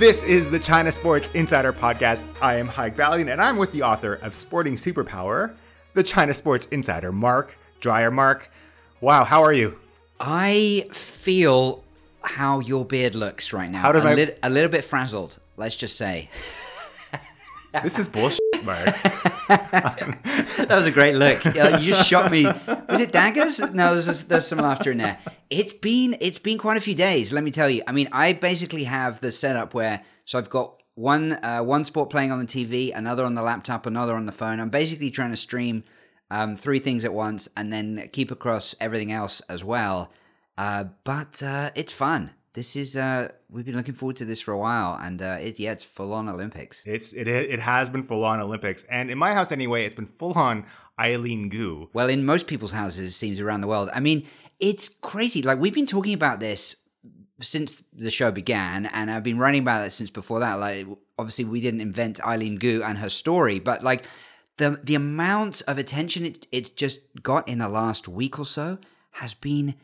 This is the China Sports Insider Podcast. I am Haig Balian, and I'm with the author of Sporting Superpower, the China Sports Insider, Mark Dreyer. Mark, wow, how are you? I feel how your beard looks right now. How did a, my- lit- a little bit frazzled, let's just say. This is bullshit. That was a great look. You just shot me. Was it daggers? No, there's there's some laughter in there. It's been it's been quite a few days. Let me tell you. I mean, I basically have the setup where so I've got one uh, one sport playing on the TV, another on the laptop, another on the phone. I'm basically trying to stream um, three things at once, and then keep across everything else as well. Uh, but uh, it's fun. This is uh, we've been looking forward to this for a while, and uh, it yeah, it's full on Olympics. It's it it has been full on Olympics, and in my house anyway, it's been full on Eileen Gu. Well, in most people's houses, it seems around the world. I mean, it's crazy. Like we've been talking about this since the show began, and I've been writing about it since before that. Like, obviously, we didn't invent Eileen Gu and her story, but like the the amount of attention it it just got in the last week or so has been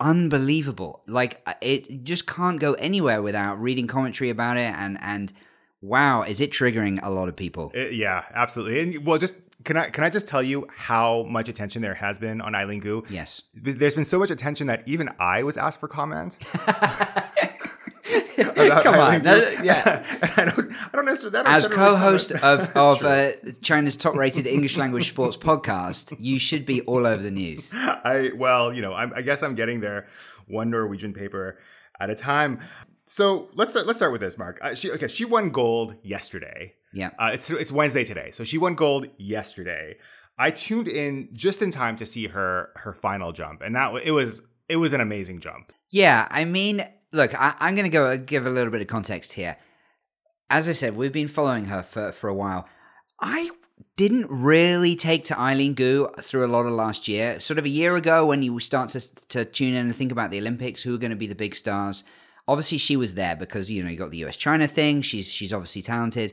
unbelievable. Like uh, it just can't go anywhere without reading commentary about it, and and wow, is it triggering a lot of people? It- yeah, absolutely. And well, just can I can I just tell you how much attention there has been on Eileen Gu? Yes. There's been so much attention that even I was asked for comment. Come on, that- yeah. I don't, I don't necessarily. As co-host of, of uh, China's top-rated English language sports podcast, you should be all over the news. I well, you know, I'm, I guess I'm getting there one Norwegian paper at a time. So let's start. Let's start with this, Mark. Uh, she okay. She won gold yesterday. Yeah. Uh, it's it's Wednesday today, so she won gold yesterday. I tuned in just in time to see her her final jump, and that it was it was an amazing jump. Yeah, I mean, look, I, I'm going to go give a little bit of context here. As I said, we've been following her for, for a while. I didn't really take to Eileen Gu through a lot of last year. Sort of a year ago, when you start to, to tune in and think about the Olympics, who are going to be the big stars. Obviously, she was there because you know you got the US China thing. She's she's obviously talented,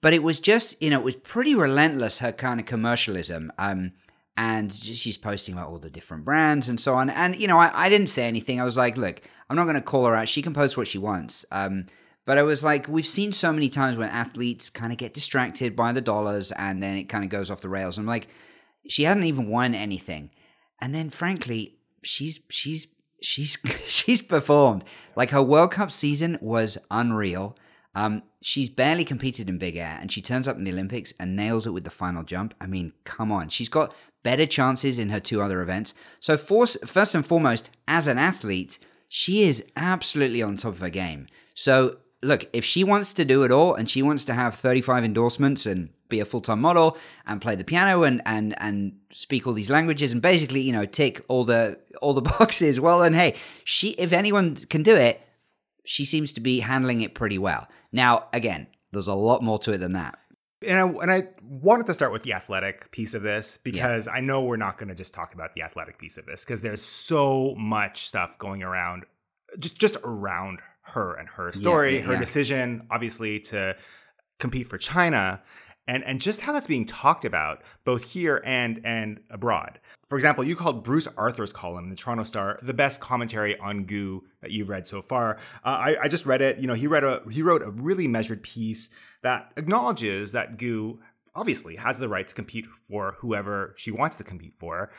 but it was just you know it was pretty relentless her kind of commercialism. Um, and she's posting about all the different brands and so on. And you know, I, I didn't say anything. I was like, look, I'm not going to call her out. She can post what she wants. Um, but I was like, we've seen so many times when athletes kind of get distracted by the dollars and then it kind of goes off the rails. I'm like, she hadn't even won anything. And then frankly, she's she's she's she's performed. Like her World Cup season was unreal. Um, she's barely competed in big air, and she turns up in the Olympics and nails it with the final jump. I mean, come on, she's got better chances in her two other events. So, for, first and foremost, as an athlete, she is absolutely on top of her game. So, look, if she wants to do it all and she wants to have 35 endorsements and be a full-time model and play the piano and and and speak all these languages and basically, you know, tick all the all the boxes, well then hey, she if anyone can do it, she seems to be handling it pretty well. Now, again, there's a lot more to it than that. And I, and I wanted to start with the athletic piece of this because I know we're not going to just talk about the athletic piece of this because there's so much stuff going around, just just around her and her story, yeah, her yeah. decision, obviously to compete for China, and and just how that's being talked about both here and and abroad. For example, you called Bruce Arthur's column in the Toronto Star the best commentary on Gu that you've read so far. Uh, I, I just read it. You know, he read a he wrote a really measured piece that acknowledges that Gu obviously has the right to compete for whoever she wants to compete for,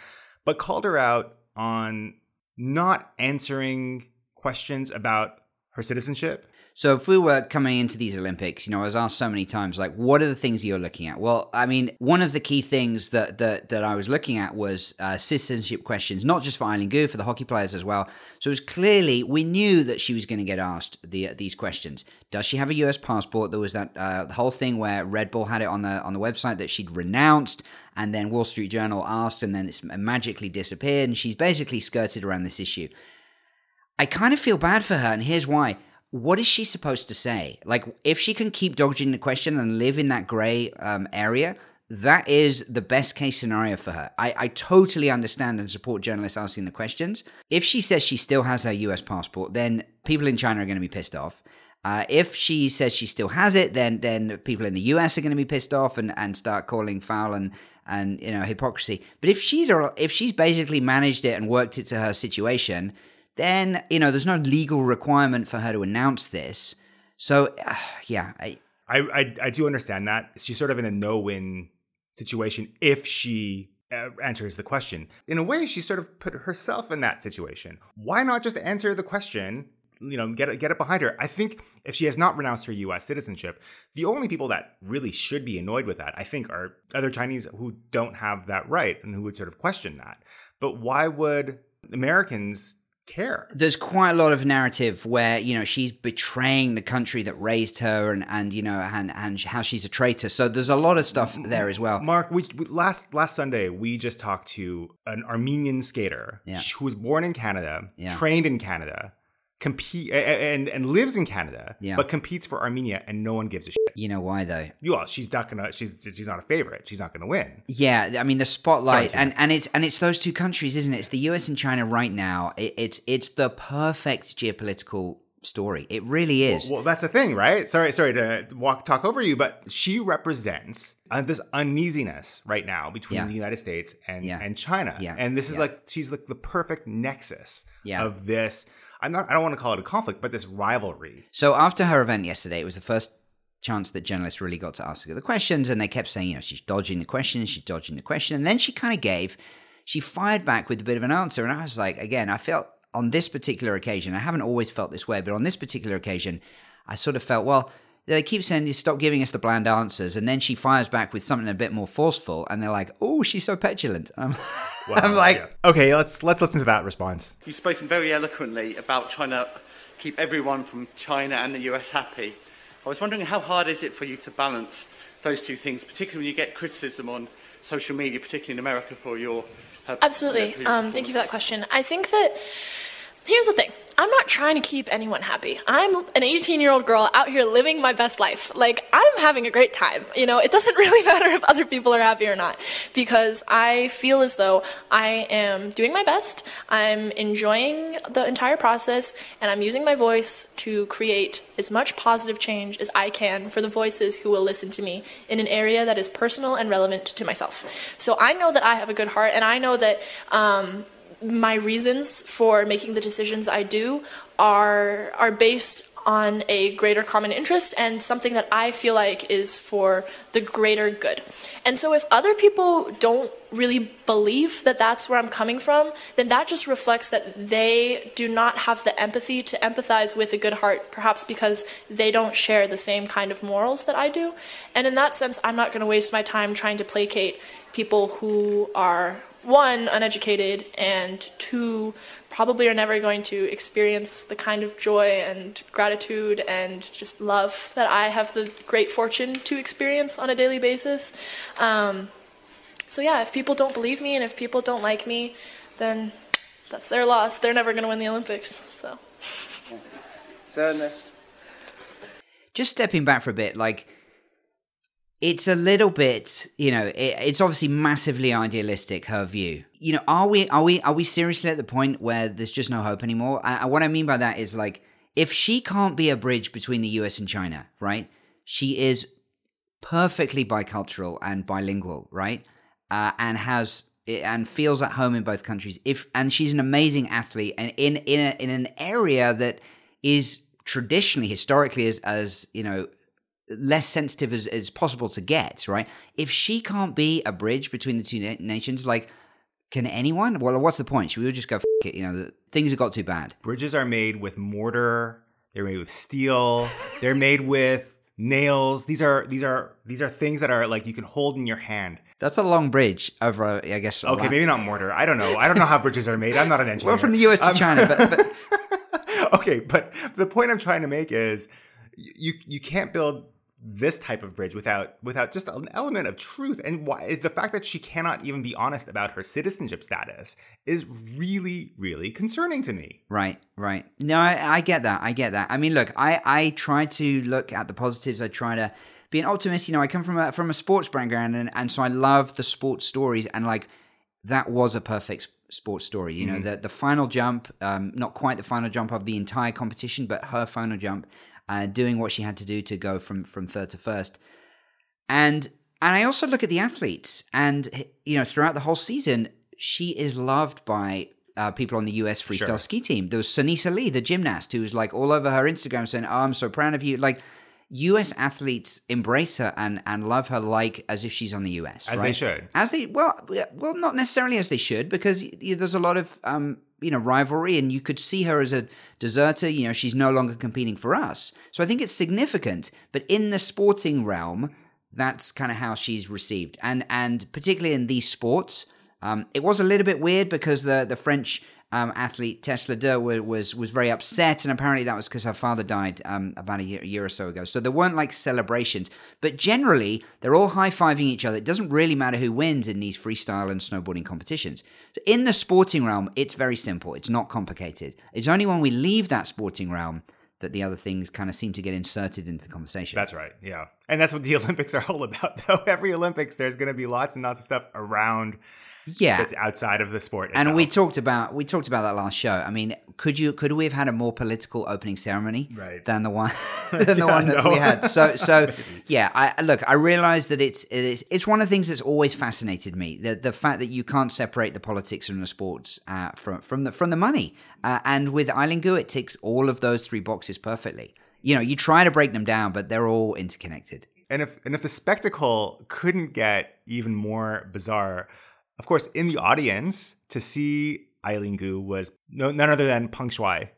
but called her out on not answering questions about her citizenship so if we were coming into these Olympics, you know, I was asked so many times, like, what are the things you're looking at? Well, I mean, one of the key things that that, that I was looking at was uh, citizenship questions, not just for Eileen Gu, for the hockey players as well. So it was clearly we knew that she was going to get asked the uh, these questions. Does she have a U.S. passport? There was that uh, the whole thing where Red Bull had it on the on the website that she'd renounced, and then Wall Street Journal asked, and then it's magically disappeared, and she's basically skirted around this issue. I kind of feel bad for her, and here's why what is she supposed to say? Like, if she can keep dodging the question and live in that gray um, area, that is the best case scenario for her. I, I totally understand and support journalists asking the questions. If she says she still has her US passport, then people in China are going to be pissed off. Uh, if she says she still has it, then then people in the US are going to be pissed off and, and start calling foul and and you know hypocrisy. But if she's if she's basically managed it and worked it to her situation, then you know there's no legal requirement for her to announce this. So uh, yeah, I, I, I do understand that she's sort of in a no-win situation if she uh, answers the question. In a way, she sort of put herself in that situation. Why not just answer the question? You know, get it, get it behind her. I think if she has not renounced her U.S. citizenship, the only people that really should be annoyed with that, I think, are other Chinese who don't have that right and who would sort of question that. But why would Americans care. There's quite a lot of narrative where you know she's betraying the country that raised her, and and you know and and how she's a traitor. So there's a lot of stuff there as well. Mark, we, we last last Sunday we just talked to an Armenian skater yeah. who was born in Canada, yeah. trained in Canada, compete and and lives in Canada, yeah. but competes for Armenia, and no one gives a shit. You know why though? Well, she's not gonna. She's she's not a favorite. She's not gonna win. Yeah, I mean the spotlight, Sorry, and and it's and it's those two countries, isn't it? It's the U.S. and China right now. It, it's it's the perfect geopolitical story. It really is. Well, well, that's the thing, right? Sorry, sorry to walk talk over you, but she represents uh, this uneasiness right now between yeah. the United States and yeah. and China. Yeah. And this is like she's like the perfect nexus of this I'm not I don't want to call it a conflict, but this rivalry. So after her event yesterday, it was the first chance that journalists really got to ask her the questions, and they kept saying, you know, she's dodging the question, she's dodging the question, and then she kind of gave, she fired back with a bit of an answer, and I was like, again, I felt on this particular occasion, I haven't always felt this way, but on this particular occasion, I sort of felt, well, they keep saying, you stop giving us the bland answers. And then she fires back with something a bit more forceful. And they're like, oh, she's so petulant. I'm, wow, I'm like, yeah. okay, let's, let's listen to that response. You've spoken very eloquently about trying to keep everyone from China and the US happy. I was wondering how hard is it for you to balance those two things, particularly when you get criticism on social media, particularly in America, for your. Uh, Absolutely. Um, thank you for that question. I think that here's the thing I'm not trying to keep anyone happy. I'm an 18 year old girl out here living my best life. Like, I'm having a great time. You know, it doesn't really matter if other people are happy or not because I feel as though I am doing my best. I'm enjoying the entire process and I'm using my voice to create as much positive change as I can for the voices who will listen to me in an area that is personal and relevant to myself. So I know that I have a good heart and I know that, um, my reasons for making the decisions I do are are based on a greater common interest and something that I feel like is for the greater good. And so if other people don't really believe that that's where I'm coming from, then that just reflects that they do not have the empathy to empathize with a good heart, perhaps because they don't share the same kind of morals that I do. And in that sense, I'm not going to waste my time trying to placate people who are one, uneducated, and two, probably are never going to experience the kind of joy and gratitude and just love that I have the great fortune to experience on a daily basis. Um, so, yeah, if people don't believe me and if people don't like me, then that's their loss. They're never going to win the Olympics. So. Sadness. Just stepping back for a bit, like it's a little bit you know it, it's obviously massively idealistic her view you know are we are we are we seriously at the point where there's just no hope anymore I, what i mean by that is like if she can't be a bridge between the us and china right she is perfectly bicultural and bilingual, right? Uh, and has and feels at home in both countries. If and she's an amazing athlete, and in in a, in an area that is traditionally, historically, as as you know, less sensitive as, as possible to get. Right? If she can't be a bridge between the two na- nations, like. Can anyone? Well, what's the point? Should we just go? F- it? You know, things have got too bad. Bridges are made with mortar. They're made with steel. They're made with nails. These are these are these are things that are like you can hold in your hand. That's a long bridge over, I guess. Okay, maybe not mortar. I don't know. I don't know how bridges are made. I'm not an engineer. Well, from the US to Um, China, but, but okay, but the point I'm trying to make is you you can't build this type of bridge without without just an element of truth and why the fact that she cannot even be honest about her citizenship status is really really concerning to me Right, right. No, I, I get that. I get that. I mean, look, I I try to look at the positives. I try to be an optimist. You know, I come from a from a sports background, and and so I love the sports stories. And like that was a perfect sports story. You know, the the final jump, um, not quite the final jump of the entire competition, but her final jump, uh, doing what she had to do to go from from third to first. And and I also look at the athletes, and you know, throughout the whole season, she is loved by uh, people on the US freestyle Sure. ski team. There was Sunisa Lee, the gymnast, who was like all over her Instagram saying, "Oh, I'm so proud of you." Like US athletes embrace her and and love her like as if she's on the US, As they should. As they well, well, not necessarily as they should, because y- y- there's a lot of um, you know rivalry, and you could see her as a deserter. You know, she's no longer competing for us. So I think it's significant. But in the sporting realm, that's kind of how she's received, and and particularly in these sports, um, it was a little bit weird because the the French. Um, athlete Tess Ledeux wa- was was very upset, and apparently that was because her father died um, about a year, a year or so ago. So there weren't like celebrations, but generally they're all high fiving each other. It doesn't really matter who wins in these freestyle and snowboarding competitions. So in the sporting realm, it's very simple. It's not complicated. It's only when we leave that sporting realm that the other things kind of seem to get inserted into the conversation. that's right yeah and that's what the olympics are all about though every olympics there's going to be lots and lots of stuff around yeah. that's outside of the sport And we talked about we talked about that last show. I mean, could you could we have had a more political opening ceremony Right. than the one than the one that no. we had? So so yeah, I look, I realize that it's it is it's one of the things that's always fascinated me the the fact that you can't separate the politics from the sports uh, from from the from the money. Uh, and with Eileen Gu, it ticks all of those three boxes perfectly. You know, you try to break them down, but they're all interconnected. And if and if the spectacle couldn't get even more bizarre, of course, in the audience to see Eileen Gu was no, none other than Peng Shuai.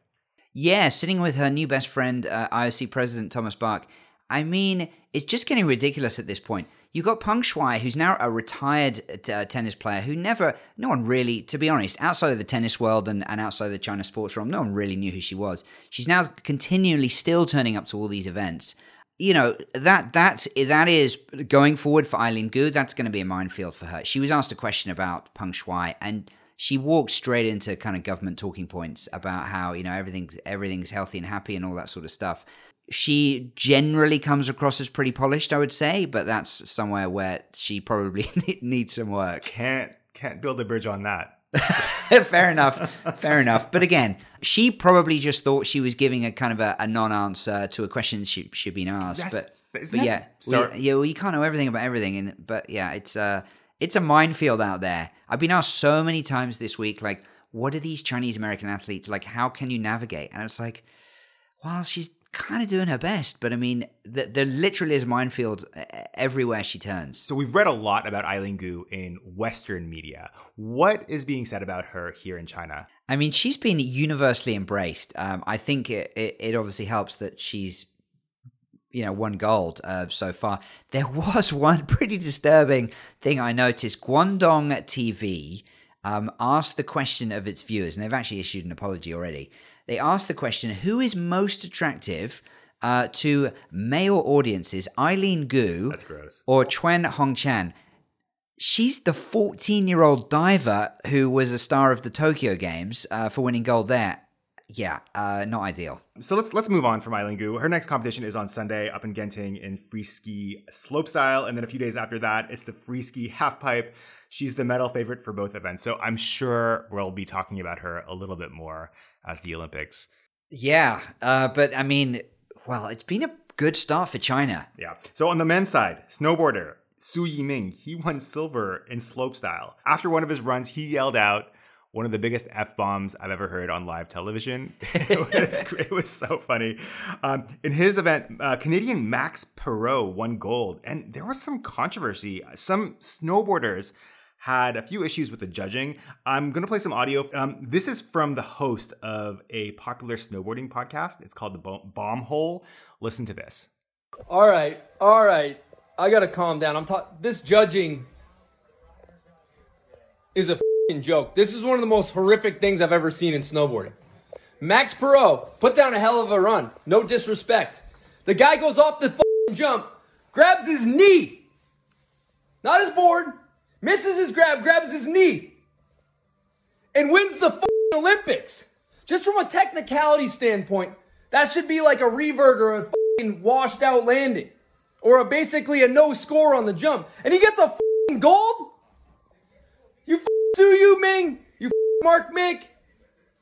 Yeah, sitting with her new best friend, uh, IOC President Thomas Bach. I mean, it's just getting ridiculous at this point. You've got Peng Shuai, who's now a retired uh, tennis player who never, no one really, to be honest, outside of the tennis world and, and outside of the China sports realm, no one really knew who she was. She's now continually still turning up to all these events. You know that that that is going forward for Eileen Gu. That's going to be a minefield for her. She was asked a question about Peng Shuai, and she walked straight into kind of government talking points about how you know everything's everything's healthy and happy and all that sort of stuff. She generally comes across as pretty polished, I would say, but that's somewhere where she probably needs some work. Can't can't build a bridge on that. fair enough, fair enough. But again, she probably just thought she was giving a kind of a, a non-answer to a question she she'd been asked. That's- but but yeah, we, yeah, well, you can't know everything about everything. And but yeah, it's uh it's a minefield out there. I've been asked so many times this week, like, what are these Chinese American athletes like? How can you navigate? And it's like, well, she's kind of doing her best, but I mean, the, there literally is minefield uh, everywhere she turns. So we've read a lot about Eileen Gu in Western media. What is being said about her here in China? I mean, she's been universally embraced. Um, I think it, it, it obviously helps that she's, you know, won gold uh, so far. There was one pretty disturbing thing I noticed. Guangdong TV um, asked the question of its viewers, and they've actually issued an apology already. They asked the question, who is most attractive uh, to male audiences, Eileen Gu That's gross. or Quan Hongchan? She's the 14 year old diver who was a star of the Tokyo Games uh, for winning gold there. Yeah, uh, not ideal. So let's let's move on from Eileen Gu. Her next competition is on Sunday up in Genting in free ski slopestyle, and then a few days after that, it's the free ski half pipe. She's the medal favorite for both events, so I'm sure we'll be talking about her a little bit more as the Olympics. Yeah, uh, but I mean, well, it's been a good start for China. Yeah. So on the men's side, snowboarder Su Yiming, he won silver in slopestyle. After one of his runs, he yelled out one of the biggest f bombs I've ever heard on live television. it, was, it, was, so funny. Um, in his event, uh, Canadian Max Parrot won gold, and there was some controversy. Some snowboarders had a few issues with the judging. I'm going to play some audio. Um, this is from the host of a popular snowboarding podcast. It's called The Bomb Hole. Listen to this. All right, all right. I got to calm down. I'm talking. This judging is a joke. This is one of the most horrific things I've ever seen in snowboarding. Max Parrot put down a hell of a run. No disrespect. The guy goes off the jump, grabs his knee, not his board, misses his grab, grabs his knee, and wins the Olympics. Just from a technicality standpoint, that should be like a revert or a washed out landing, or a basically a no score on the jump, and he gets a gold. You Su Yu Ming, you Mark Mick,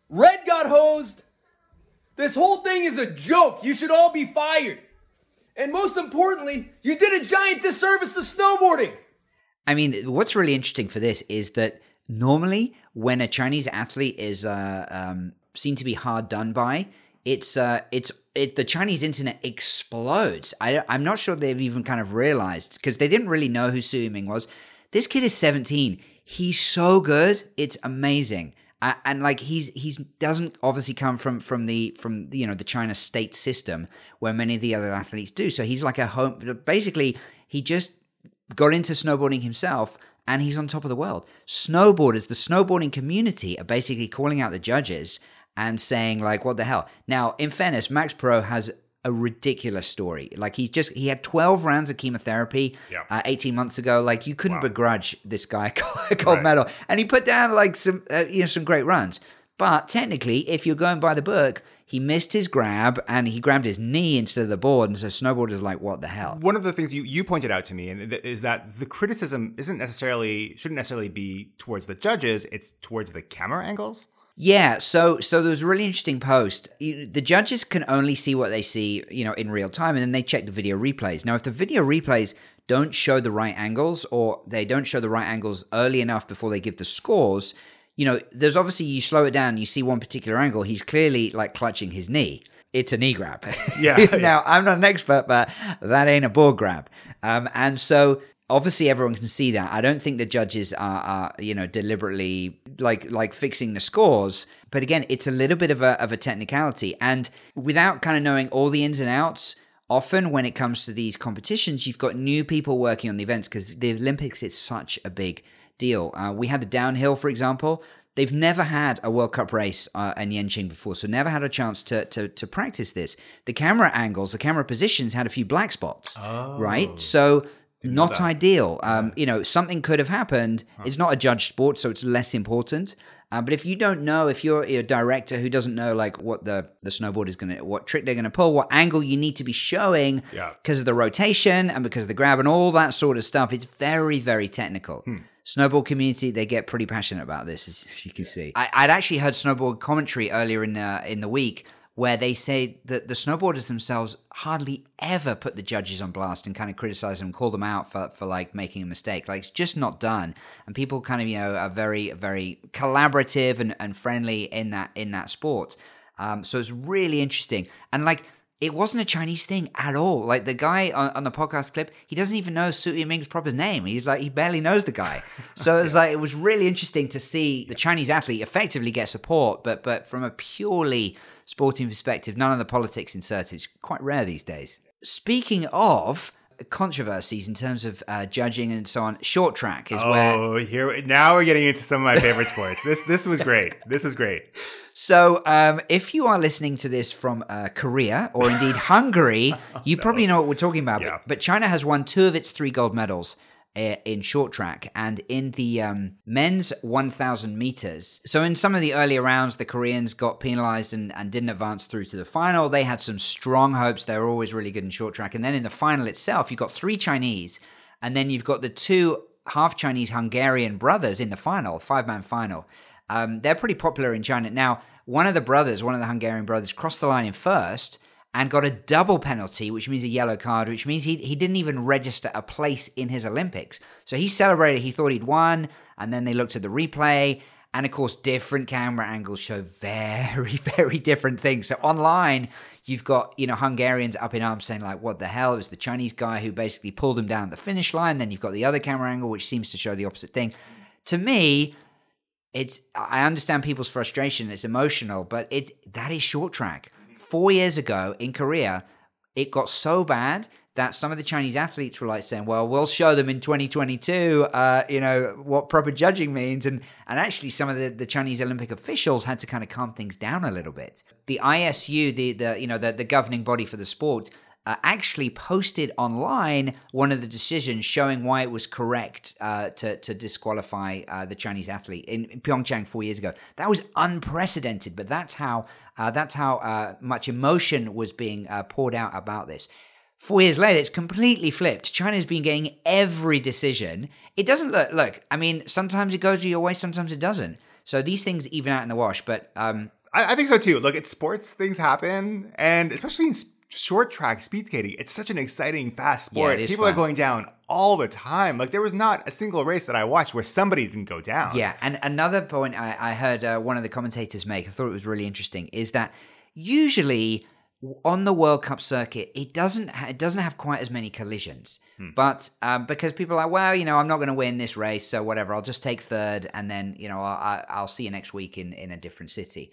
Red got hosed. This whole thing is a joke. You should all be fired. And most importantly, you did a giant disservice to snowboarding. I mean, what's really interesting for this is that normally when a Chinese athlete is uh, um, seen to be hard done by, it's uh, it's it, the Chinese internet explodes. I, I'm not sure they've even kind of realized because they didn't really know who Su Yiming was. This kid is 17. He's so good. It's amazing. Uh, and like he's he's doesn't obviously come from from the from you know the China state system where many of the other athletes do. So he's like a home. Basically, he just got into snowboarding himself and he's on top of the world. Snowboarders, the snowboarding community are basically calling out the judges and saying like what the hell. Now, in fairness, Max Parrot has a ridiculous story. Like he's just he had 12 rounds of chemotherapy yeah. uh, 18 months ago. Like you couldn't wow. begrudge this guy a gold right. medal, and he put down like some uh, you know some great runs. But technically, if you're going by the book, he missed his grab and he grabbed his knee instead of the board. And so snowboarders like, what the hell? One of the things you, you pointed out to me is that the criticism isn't necessarily shouldn't necessarily be towards the judges; it's towards the camera angles. Yeah, so so there was a really interesting post. The judges can only see what they see, you know, in real time, and then they check the video replays. Now, if the video replays don't show the right angles, or they don't show the right angles early enough before they give the scores, you know, there's obviously you slow it down, you see one particular angle, he's clearly like clutching his knee. It's a knee grab. Yeah. now, yeah. I'm not an expert, but that ain't a ball grab. Um, and so obviously everyone can see that. I don't think the judges are, are, you know deliberately like like fixing the scores. But again, it's a little bit of a of a technicality, and without kind of knowing all the ins and outs. Often, when it comes to these competitions, you've got new people working on the events because the Olympics is such a big deal. Uh, we had the downhill, for example. They've never had a World Cup race uh, in Yanqing before, so never had a chance to, to to practice this. The camera angles, the camera positions had a few black spots, oh. right? So not ideal. Um, you know, something could have happened. Huh. It's not a judged sport, so it's less important. Uh, but if you don't know, if you're a director who doesn't know like what the the snowboard is gonna, what trick they're gonna pull, what angle you need to be showing, because of the rotation and because of the grab and all that sort of stuff, it's very very technical. Hmm. Snowboard community, they get pretty passionate about this, as you can see. I, would actually heard snowboard commentary earlier in uh, in the week where they say that the snowboarders themselves hardly ever put the judges on blast and kind of criticize them, call them out for, for like making a mistake. Like it's just not done. And people kind of, you know, are very, very collaborative and, and friendly in that in that sport. Um, so it's really interesting. And like it wasn't a Chinese thing at all. Like the guy on, on the podcast clip, he doesn't even know Su Yiming's proper name. He's like, he barely knows the guy. So it's yeah. like, it was really interesting to see the Chinese athlete effectively get support, but but from a purely sporting perspective, none of the politics inserted. It's quite rare these days. Speaking of controversies in terms of uh, judging and so on, short track is oh, where. Oh, here now we're getting into some of my favorite sports. This this was great. This was great. So, um, if you are listening to this from uh, Korea or indeed Hungary, you no. probably know what we're talking about. Yeah. But, but China has won two of its three gold medals in short track and in the um, men's 1000 meters. So, in some of the earlier rounds, the Koreans got penalized and, and didn't advance through to the final. They had some strong hopes. They were always really good in short track. And then in the final itself, you've got three Chinese, and then you've got the two half Chinese Hungarian brothers in the final, five man final. Um, they're pretty popular in China. Now, one of the brothers, one of the Hungarian brothers, crossed the line in first and got a double penalty, which means a yellow card, which means he, he didn't even register a place in his Olympics. So he celebrated, he thought he'd won, and then they looked at the replay. And of course, different camera angles show very, very different things. So online, you've got, you know, Hungarians up in arms saying, like, what the hell? It was the Chinese guy who basically pulled him down the finish line. Then you've got the other camera angle, which seems to show the opposite thing. To me, it's I understand people's frustration, it's emotional, but it that is short track. Four years ago in Korea, it got so bad that some of the Chinese athletes were like saying, "Well, we'll show them in 2022, uh, you know, what proper judging means," and and actually some of the, the Chinese Olympic officials had to kind of calm things down a little bit. The ISU, the the you know the the governing body for the sport, uh, actually posted online one of the decisions showing why it was correct uh, to, to disqualify uh, the Chinese athlete in, in, Pyeongchang four years ago. That was unprecedented, but that's how uh, that's how uh, much emotion was being uh, poured out about this. Four years later, it's completely flipped. China's been getting every decision. It doesn't look look. I mean, sometimes it goes your way, sometimes it doesn't. So these things even out in the wash. But um, I, I think so too. Look, it's sports; things happen, and especially in short track speed skating, it's such an exciting, fast sport. Yeah, People fun. are going down all the time. Like there was not a single race that I watched where somebody didn't go down. Yeah, and another point I, I heard uh, one of the commentators make, I thought it was really interesting, is that usually on the World Cup circuit, it doesn't ha- it doesn't have quite as many collisions. Hmm. But um, because people are like, well, you know, I'm not going to win this race, so whatever, I'll just take third, and then you know, I'll, I'll see you next week in in a different city.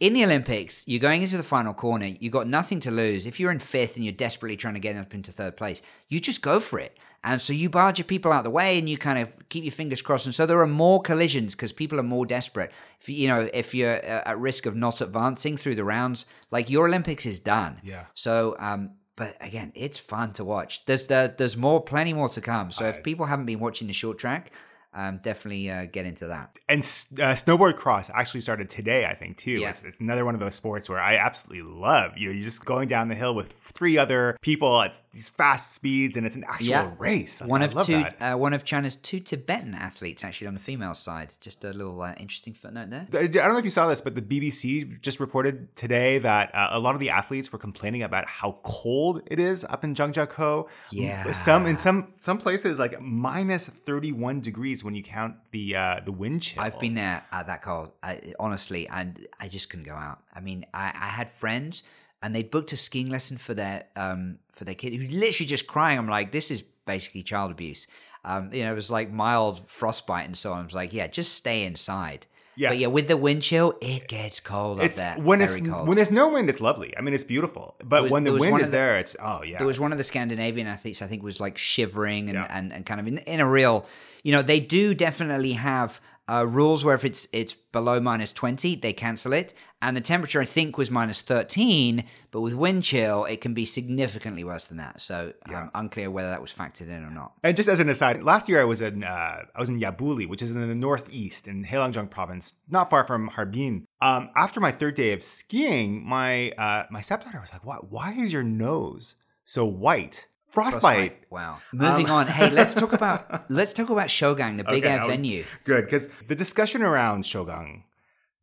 In the Olympics, you're going into the final corner. You've got nothing to lose. If you're in fifth and you're desperately trying to get up into third place, you just go for it. And so you barge your people out of the way and you kind of keep your fingers crossed. And so there are more collisions because people are more desperate. If you know, if you're uh, at risk of not advancing through the rounds, like your Olympics is done. Yeah. So, um, but again, it's fun to watch. There's the, there's more, plenty more to come. So if people haven't been watching the short track, um, definitely uh, get into that. And uh, snowboard cross actually started today, I think, too. Yeah. It's, it's another one of those sports where I absolutely love. You know, you're just going down the hill with three other people at these fast speeds, and it's an actual Yeah. race. One I of two, uh, one of China's two Tibetan athletes, actually on the female side. Just a little uh, interesting footnote there. I don't know if you saw this, but the BBC just reported today that uh, a lot of the athletes were complaining about how cold it is up in Zhangjiakou. Yeah. some in some some places like minus thirty one when you count the uh, the wind chill. I've been there at that cold, I, honestly, and I just couldn't go out. I mean, I, I had friends, and they booked a skiing lesson for their um for their kid, who literally just crying. I'm like, this is basically child abuse. Um, you know, it was like mild frostbite and so on. I was like, yeah, just stay inside. Yeah. But yeah, with the wind chill, it gets cold It's up there. when very it's cold. when there's no wind, it's lovely. I mean, it's beautiful. But was- when the wind is the- there, it's oh yeah. There was one of the Scandinavian athletes I think was like shivering and, Yeah. and, and kind of in, in a real, you know, they do definitely have uh, rules where if it's it's below minus 20, they cancel it. And the temperature I think was minus 13, but with wind chill, it can be significantly worse than that. So um, unclear whether that was factored in or not. And just as an aside, last year I was in uh, I was in Yabuli, which is in the northeast in Heilongjiang province, not far from Harbin. Um, after my third day of skiing, my uh, my stepdaughter was like, "What? Why is your nose so white? Frostbite." Wow. Um, Moving on. Hey, let's talk about let's talk about Shougang, the big Okay, air venue. Good, because the discussion around Shougang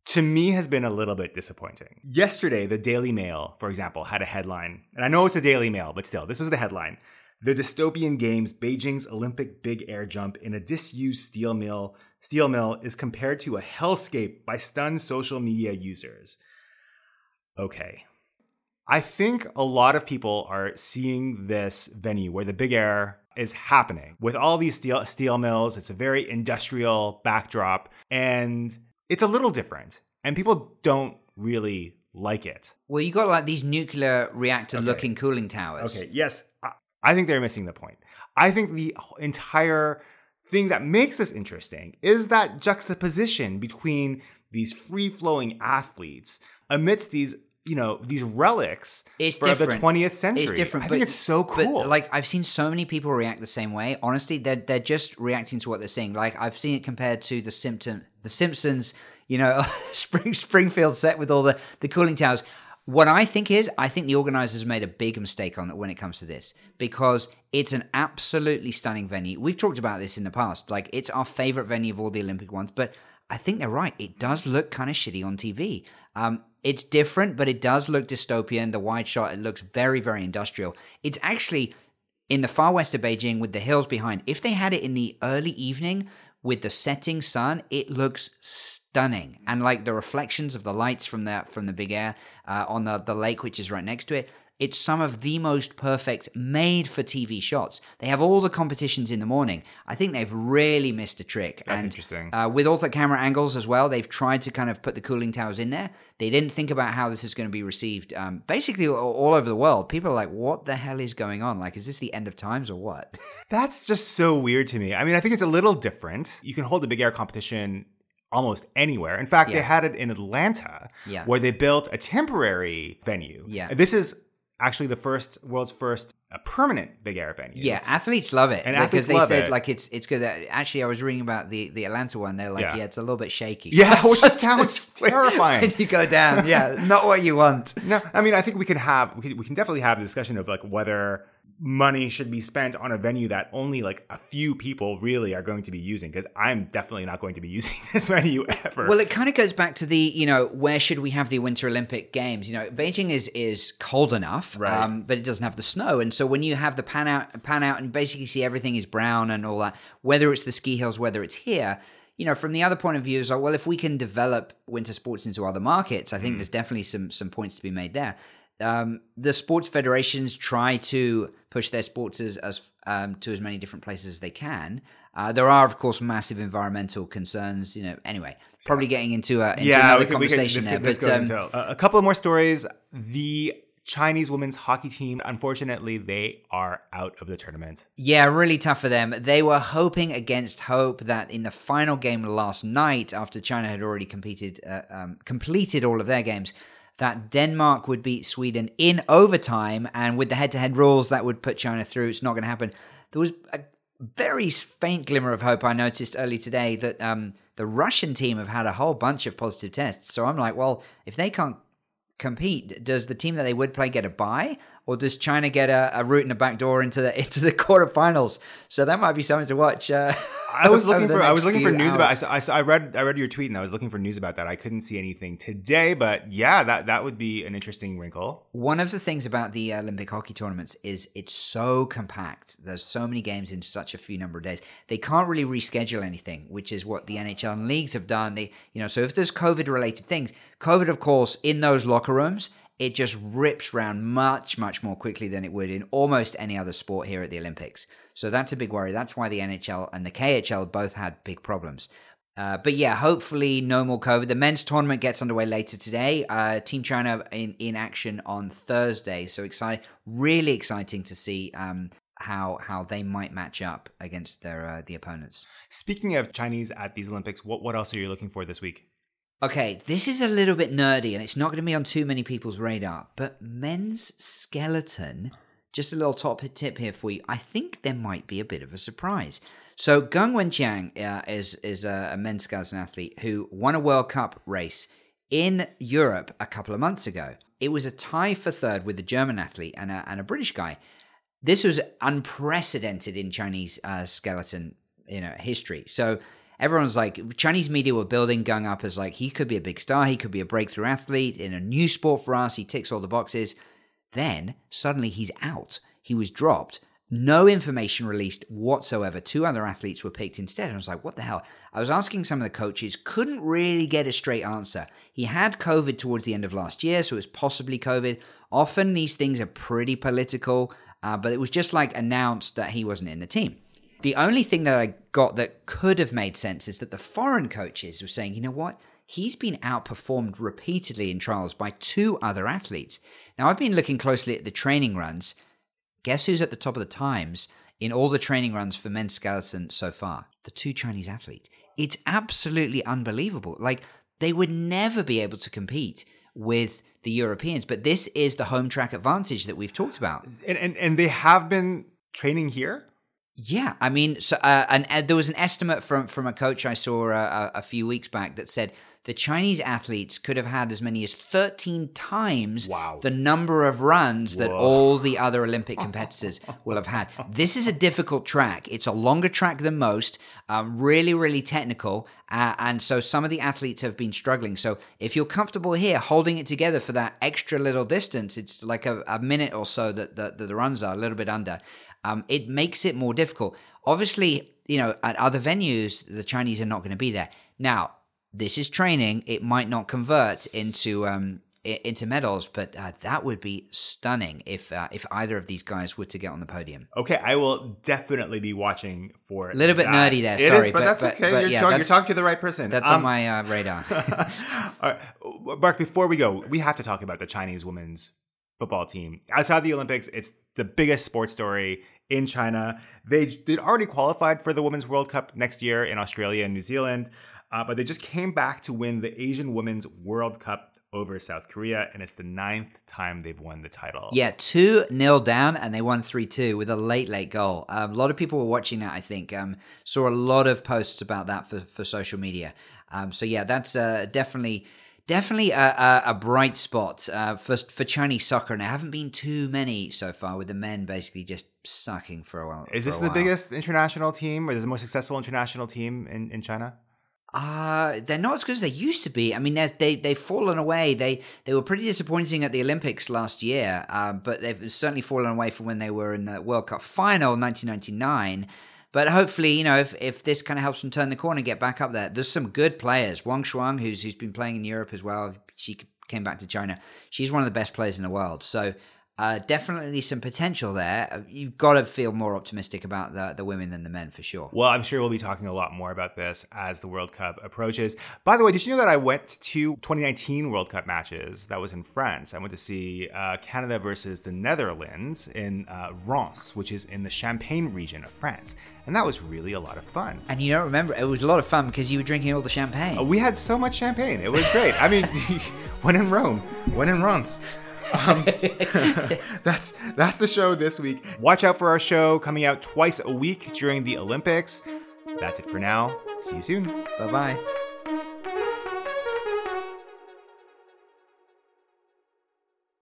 to me has been a little bit disappointing. Yesterday, the Daily Mail, for example, had a headline, and I know it's a Daily Mail, but still, this was the headline. The dystopian games, Beijing's Olympic big air jump in a disused steel mill, steel mill is compared to a hellscape by stunned social media users. Okay. I think a lot of people are seeing this venue where the big air is happening with all these steel steel mills. It's a very industrial backdrop and it's a little different. And people don't really like it. Well, you got like these nuclear reactor looking cooling towers. Okay, yes, I, I think they're missing the point. I think the entire thing that makes this interesting is that juxtaposition between these free flowing athletes amidst these, you know, these relics It's for different. the 20th century. It's different. I think but- it's so but, cool. like I've seen so many people react the same way. Honestly, they're they're just reacting to what they're seeing. Like I've seen it compared to the Simpson, the Simpsons. You know, Spring Springfield set with all the the cooling towers. What I think is, I think the organizers made a big mistake on it when it comes to this because it's an absolutely stunning venue. We've talked about this in the past. Like it's our favorite venue of all the Olympic ones, but I think they're right. It does look kind of shitty on TV. Um, it's different, but it does look dystopian. The wide shot, it looks very, very industrial. It's actually in the far west of Beijing with the hills behind. If they had it in the early evening with the setting sun, it looks stunning. And like the reflections of the lights from the from the big air uh, on the the lake, which is right next to it, it's some of the most perfect made for TV shots. They have all the competitions in the morning. I think they've really missed a trick. That's and, interesting. Uh, with all the camera angles as well, they've tried to kind of put the cooling towers in there. They didn't think about how this is going to be received. Um, basically, all, all over the world, people are like, "What the hell is going on? Like, is this the end of times or what?" That's just so weird to me. I mean, I think it's a little different. You can hold a big air competition almost anywhere. In fact, they had it in Atlanta Yeah. where they built a temporary venue. Yeah. This is actually the first world's first uh, permanent big air venue. Yeah, athletes love it And because athletes they love said it. like it's it's good. Actually, I was reading about the the Atlanta one. They're like, Yeah. yeah, it's a little bit shaky. Yeah, which just sounds terrifying. You go down, yeah, not what you want. No, I mean, I think we can have we can, we can definitely have a discussion of like whether money should be spent on a venue that only like a few people really are going to be using because I'm definitely not going to be using this venue ever. Well, it kind of goes back to the, you know, where should we have the Winter Olympic Games? You know, Beijing is is cold enough, Right. um, but it doesn't have the snow, and so when you have the pan out, pan out, and basically see everything is brown and all that, whether it's the ski hills, whether it's here. You know, from the other point of view, is like, well, if we can develop winter sports into other markets, I think Mm. there's definitely some some points to be made there. Um, the sports federations try to push their sports as, as um, to as many different places as they can. Uh, there are, of course, massive environmental concerns. You know, anyway, probably getting into, a, into yeah, another we can, we can, conversation this, there. this but um, a, a couple of more stories. The Chinese women's hockey team, unfortunately, they are out of the tournament. Yeah, really tough for them. They were hoping against hope that in the final game last night, after China had already competed, uh, um, completed all of their games, that Denmark would beat Sweden in overtime, and with the head-to-head rules, that would put China through. It's not going to happen. There was a very faint glimmer of hope I noticed early today that um, the Russian team have had a whole bunch of positive tests. So I'm like, well, if they can't compete, does the team that they would play get a bye, or does China get a, a route in a back door into the into the quarterfinals? So that might be something to watch. Uh, I was looking for I was looking for news about. I, hours. saw, I, saw, I read I read your tweet and I was looking for news about that. I couldn't see anything today, but yeah, that that would be an interesting wrinkle. One of the things about the Olympic hockey tournaments is it's so compact. There's so many games in such a few number of days. They can't really reschedule anything, which is what the NHL and leagues have done. They, you know, so if there's COVID related things, COVID, of course, in those locker rooms, it just rips round much, much more quickly than it would in almost any other sport here at the Olympics. So that's a big worry. That's why the NHL and the KHL both had big problems. Uh, but yeah, hopefully no more COVID. The men's tournament gets underway later today. Uh, Team China in, in action on Thursday. So excited, really exciting to see um, how how they might match up against their uh, the opponents. Speaking of Chinese at these Olympics, what what else are you looking for this week? Okay, this is a little bit nerdy and it's not going to be on too many people's radar, but men's skeleton, just a little top tip here for you. I think there might be a bit of a surprise. So, Geng Wenqiang uh, is, is a, a men's skeleton athlete who won a World Cup race in Europe a couple of months ago. It was a tie for third with a German athlete and a, and a British guy. This was unprecedented in Chinese uh, skeleton, you know, history. So everyone's like, Chinese media were building Geng up as like he could be a big star, he could be a breakthrough athlete in a new sport for us. He ticks all the boxes. Then suddenly he's out. He was dropped. No information released whatsoever. Two other athletes were picked instead. I was like, what the hell? I was asking some of the coaches, couldn't really get a straight answer. He had COVID towards the end of last year, so it was possibly COVID. Often these things are pretty political, uh, but it was just like announced that he wasn't in the team. The only thing that I got that could have made sense is that the foreign coaches were saying, you know what? He's been outperformed repeatedly in trials by two other athletes. Now, I've been looking closely at the training runs. Guess who's at the top of the times in all the training runs for men's skeleton so far? The two Chinese athletes. It's absolutely unbelievable. Like, they would never be able to compete with the Europeans, but this is the home track advantage that we've talked about. And and, and they have been training here. Yeah, I mean, so uh, and uh, there was an estimate from from a coach I saw uh, a, a few weeks back that said the Chinese athletes could have had as many as 13 times Wow. the number of runs that all the other Olympic competitors will have had. This is a difficult track. It's a longer track than most, um, really, really technical. Uh, and so some of the athletes have been struggling. So if you're comfortable here holding it together for that extra little distance, it's like a, a minute or so that, that, that the runs are, a little bit under. Um, it makes it more difficult. Obviously, you know, at other venues, the Chinese are not going to be there. Now, this is training. It might not convert into um, into medals, but uh, that would be stunning if uh, if either of these guys were to get on the podium. Okay, I will definitely be watching for A little bit that. nerdy there, It is, sorry, but, but- that's but- okay. but you're, yeah, talk- you're that's- talking to the right person. That's Um, on my uh, radar. All right, Mark. Before we go, we have to talk about the Chinese women's football team. Outside the Olympics, it's the biggest sports story in China. They they'd already qualified for the Women's World Cup next year in Australia and New Zealand, uh, but they just came back to win the Asian Women's World Cup over South Korea, and it's the ninth time they've won the title. Yeah, 2 nil down, and they won 3 2 with a late, late goal. Um, a lot of people were watching that, I think. Um, saw a lot of posts about that for, for social media. Um, so, yeah, that's uh, definitely. Definitely a, a, a bright spot uh, for for Chinese soccer, and there haven't been too many so far. With the men basically just sucking for a while. Is this the the biggest international team, or is the most successful international team in, in China? Uh, they're not as good as they used to be. I mean, they they've fallen away. They they were pretty disappointing at the Olympics last year, uh, but they've certainly fallen away from when they were in the World Cup final in 1999. But hopefully, you know, if, if this kind of helps them turn the corner and get back up there, there's some good players. Wang Shuang, who's who's been playing in Europe as well, she came back to China. She's one of the best players in the world. So uh, definitely some potential there. Uh, You've got to feel more optimistic about the the women than the men for sure. Well, I'm sure we'll be talking a lot more about this as the World Cup approaches. By the way, did you know that I went to 2019 World Cup matches? That was in France. I went to see uh, Canada versus the Netherlands in uh, Reims, which is in the Champagne region of France. And that was really a lot of fun. And you don't remember, it was a lot of fun because you were drinking all the champagne. Uh, we had so much champagne. It was great. I mean, when in Rome, when in Reims. Um, that's that's the show this week. Watch out for our show coming out twice a week during the Olympics. That's it for now. See you soon. Bye bye.